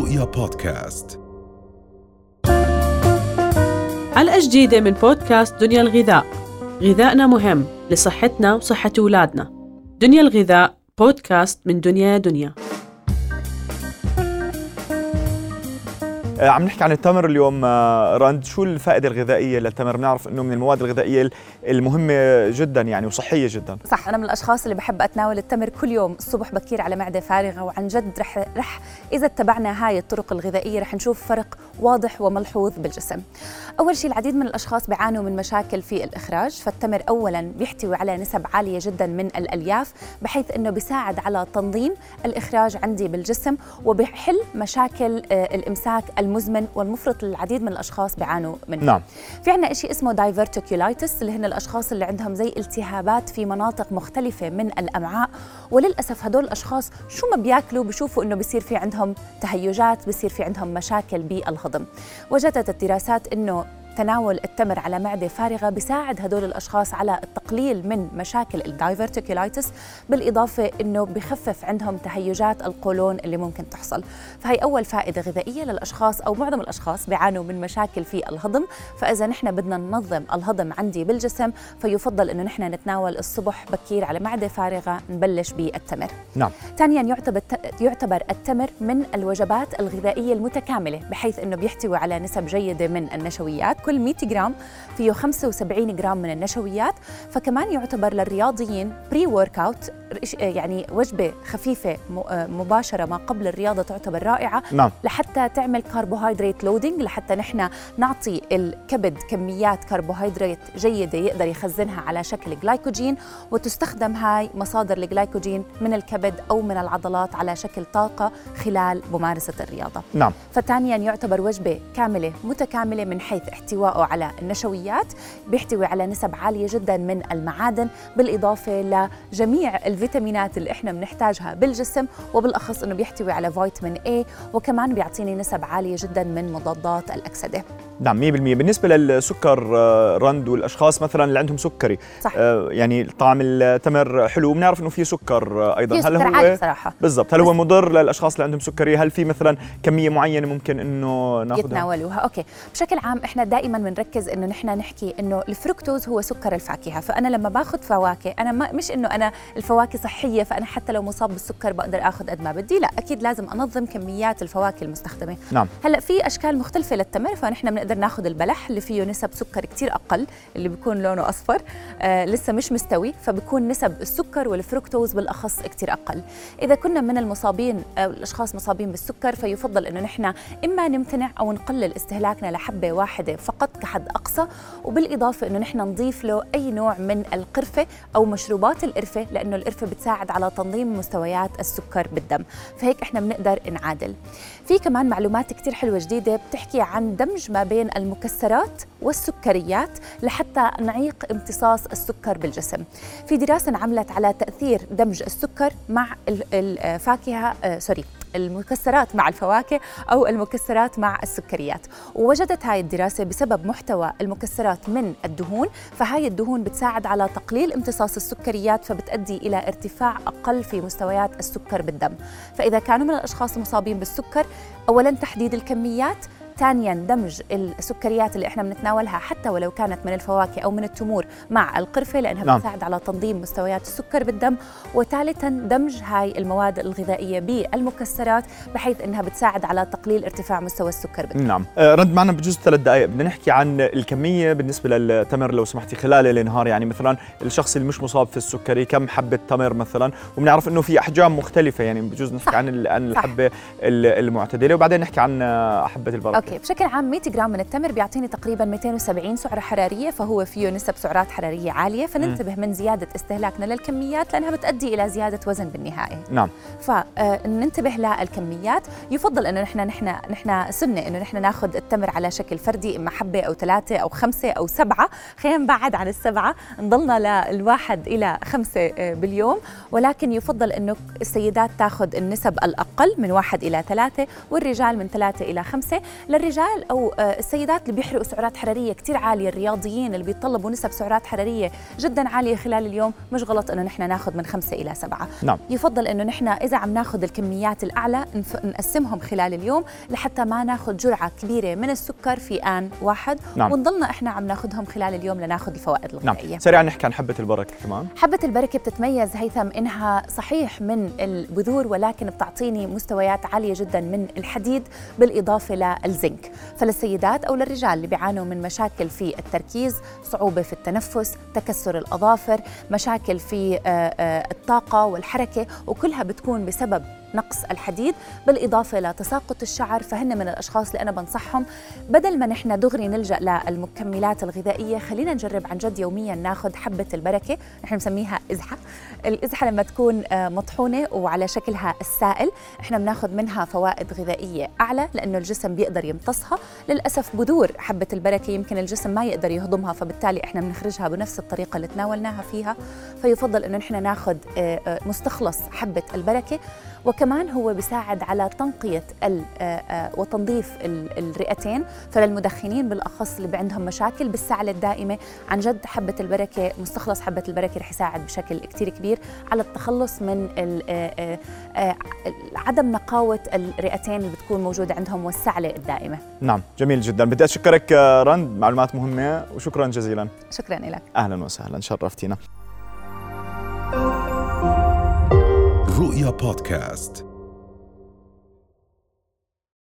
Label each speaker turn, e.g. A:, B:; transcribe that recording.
A: رؤيا بودكاست.
B: حلقة جديدة من بودكاست دنيا الغذاء. غذائنا مهم لصحتنا وصحة أولادنا. دنيا الغذاء بودكاست من دنيا دنيا.
C: عم نحكي عن التمر اليوم آه، راند. شو الفائدة الغذائية للتمر؟ بنعرف إنه من المواد الغذائية المهمة جدا يعني وصحية جدا.
D: صح أنا من الأشخاص اللي بحب أتناول التمر كل يوم. الصبح بكير على معدة فارغة وعن جد رح رح إذا اتبعنا هاي الطرق الغذائية رح نشوف فرق واضح وملحوظ بالجسم. أول شيء العديد من الأشخاص بيعانوا من مشاكل في الإخراج فالتمر اولا بيحتوي على نسب عالية جدا من الألياف بحيث إنه بيساعد على تنظيم الإخراج عندي بالجسم وبيحل مشاكل آه، الإمساك المزمن والمفرط للعديد من الأشخاص بيعانوا منه
C: نعم.
D: في عندنا شيء اسمه دايفرتيكولايتس اللي هن الأشخاص اللي عندهم زي التهابات في مناطق مختلفة من الأمعاء. وللأسف هدول الأشخاص شو ما بياكلوا بشوفوا إنه بصير في عندهم تهيجات بصير في عندهم مشاكل بالهضم. وجدت الدراسات إنه تناول التمر على معدة فارغة بيساعد هدول الأشخاص على التقليل من مشاكل الدايفرتيكولايتس بالإضافة إنه بخفف عندهم تهيجات القولون اللي ممكن تحصل. فهي أول فائدة غذائية للأشخاص أو معظم الأشخاص بيعانوا من مشاكل في الهضم. فإذا نحن بدنا ننظم الهضم عندي بالجسم فيفضل إنه نحن نتناول الصبح بكير على معدة فارغة نبلش بالتمر.
C: نعم.
D: ثانيا يعتبر يعتبر التمر من الوجبات الغذائية المتكاملة بحيث إنه بيحتوي على نسب جيدة من النشويات. كل 100 جرام فيه 75 جرام من النشويات فكمان يعتبر للرياضيين pre-workout يعني وجبة خفيفة مباشرة ما قبل الرياضة تعتبر رائعة
C: نعم.
D: لحتى تعمل كربوهيدرات loading لحتى نحن نعطي الكبد كميات كربوهيدرات جيدة يقدر يخزنها على شكل جلايكوجين وتستخدم هاي مصادر الجلايكوجين من الكبد أو من العضلات على شكل طاقة خلال ممارسة الرياضة.
C: نعم.
D: فثانيا يعتبر وجبة كاملة متكاملة من حيث احتوائه على النشويات بيحتوي على نسب عالية جدا من المعادن بالإضافة لجميع الفيتامينات اللي إحنا بنحتاجها بالجسم وبالأخص أنه بيحتوي على فيتامين A وكمان بيعطيني نسب عالية جدا من مضادات الأكسدة.
C: نعم 100% بالنسبة للسكر آه، رند والاشخاص مثلا اللي عندهم سكري
D: صح.
C: آه، يعني طعم التمر حلو بنعرف إنه في سكر آه، أيضا.
D: في
C: هل
D: سكر
C: هو
D: صراحة
C: بالضبط. هل هو مضر للأشخاص اللي عندهم سكري؟ هل في مثلا كمية معينة ممكن إنه ناخذها
D: يتناولوها؟ okay. بشكل عام إحنا دائما بنركز إنه نحن نحكي إنه الفركتوز هو سكر الفاكهة. فأنا لما باخذ فواكه أنا ما مش إنه أنا الفواكه صحية فأنا حتى لو مصاب بالسكر بقدر آخذ قد ما بدي. لا أكيد لازم أنظم كميات الفواكه المستخدمة.
C: نعم.
D: هلأ في أشكال مختلفة للتمر فنحن بنقدر ناخذ البلح اللي فيه نسب سكر كتير أقل اللي بيكون لونه أصفر. آه لسه مش مستوي فبكون نسب السكر والفركتوز بالأخص كتير أقل. إذا كنا من المصابين أو الأشخاص مصابين بالسكر فيفضل إنه نحن إما نمتنع أو نقلل استهلاكنا لحبة واحدة فقط كحد أقصى وبالإضافة إنه نحن نضيف له أي نوع من القرفة أو مشروبات القرفة لأنه القرفة بتساعد على تنظيم مستويات السكر بالدم. فهيك إحنا بنقدر نعادل. في كمان معلومات كتير حلوة جديدة بتحكي عن دمج ما بين المكسرات والسكريات لحتى نعيق امتصاص السكر بالجسم. في دراسة انعملت على تأثير دمج السكر مع ال- الفاكهه آه sorry المكسرات مع الفواكه أو المكسرات مع السكريات. ووجدت هاي الدراسة بسبب محتوى المكسرات من الدهون فهاي الدهون بتساعد على تقليل امتصاص السكريات فبتؤدي إلى ارتفاع أقل في مستويات السكر بالدم. فإذا كانوا من الأشخاص المصابين بالسكر اولا تحديد الكميات ثانيا دمج السكريات اللي إحنا بنتناولها حتى ولو كانت من الفواكه أو من التمور مع القرفة لأنها
C: نعم.
D: بتساعد على تنظيم مستويات السكر بالدم. وثالثا دمج هاي المواد الغذائية بالمكسرات بحيث إنها بتساعد على تقليل ارتفاع مستوى السكر بالدم.
C: نعم. آه، رد معنا بجوز ثلاث دقائق. بدنا نحكي عن الكمية بالنسبة للتمر لو سمحتي خلال النهار يعني مثلا الشخص اللي مش مصاب في السكري كم حبة تمر مثلا؟ وبنعرف إنه في أحجام مختلفة. يعني بجوز نحكي
D: صح.
C: عن عن. الحبة ال- المعتدلة. وبعدين نحكي عن حبة البركة.
D: okay بشكل عام 100 جرام من التمر بيعطيني تقريبا 270 سعرة حرارية فهو فيه نسب سعرات حرارية عالية فننتبه من زيادة استهلاكنا للكميات لأنها بتؤدي إلى زيادة وزن بالنهاية.
C: نعم.
D: فننتبه للكميات. يفضل إنه نحن نحن نحن سنه إنه نحن ناخذ التمر على شكل فردي إما حبة أو ثلاثة أو خمسة أو سبعة. خلينا نبعد عن السبعة. نضلنا للواحد إلى خمسة آه، باليوم. ولكن يفضل إنه السيدات تاخذ النسب الأقل من واحد إلى ثلاثة والرجال من ثلاثة إلى خمسة. للرجال أو آه، السيدات اللي بيحرقوا سعرات حرارية كثير عالية الرياضيين اللي بيتطلبوا نسب سعرات حرارية جدا عالية خلال اليوم مش غلط إنه نحن ناخذ من خمسة إلى سبعة.
C: نعم.
D: يفضل إنه نحن إذا عم ناخذ الكميات الأعلى نقسمهم خلال اليوم لحتى ما ناخذ جرعة كبيرة من السكر في آن واحد.
C: نعم.
D: ونضلنا إحنا عم ناخذهم خلال اليوم لناخذ الفوائد
C: نعم.
D: الغذائية.
C: سريعا نحكي عن حبة البركة كمان.
D: حبة البركة بتتميز هيثم إنها صحيح من البذور ولكن بتعطيني مستويات عالية جدا من الحديد بالإضافة للزنك فللسيدات أو للرجال اللي بيعانوا من مشاكل في التركيز صعوبة في التنفس تكسر الأظافر مشاكل في آه، آه، الطاقة والحركة وكلها بتكون بسبب نقص الحديد بالإضافة لتساقط الشعر فهن من الأشخاص اللي أنا بنصحهم بدل ما نحن دغري نلجأ للمكملات الغذائية خلينا نجرب عن جد يوميا ناخذ حبة البركة نحن بنسميها إزحة. الإزحة لما تكون آه، مطحونة وعلى شكلها السائل إحنا بناخذ منها فوائد غذائية أعلى لأنه الجسم بيقدر يمتصها. للأسف بذور حبة البركة يمكن الجسم ما يقدر يهضمها فبالتالي إحنا بنخرجها بنفس الطريقة اللي تناولناها فيها. فيفضل إنه نحن ناخذ آه، آه، مستخلص حبة البركة. وكمان هو بيساعد على تنقية ال- آه، آه، وتنظيف ال- الرئتين فللمدخنين بالأخص اللي عندهم مشاكل بالسعلة الدائمة. عن جد حبة البركة مستخلص حبة البركة رح يساعد بشكل كتير كبير على التخلص من آه، عدم نقاوة الرئتين اللي بتكون موجودة عندهم والسعلة الدائمة.
C: نعم جميل جدا. بدي أشكرك آه، رند معلومات مهمة وشكرا جزيلا.
D: شكرا لك.
C: أهلا وسهلا شرفتينا.
A: رؤيا بودكاست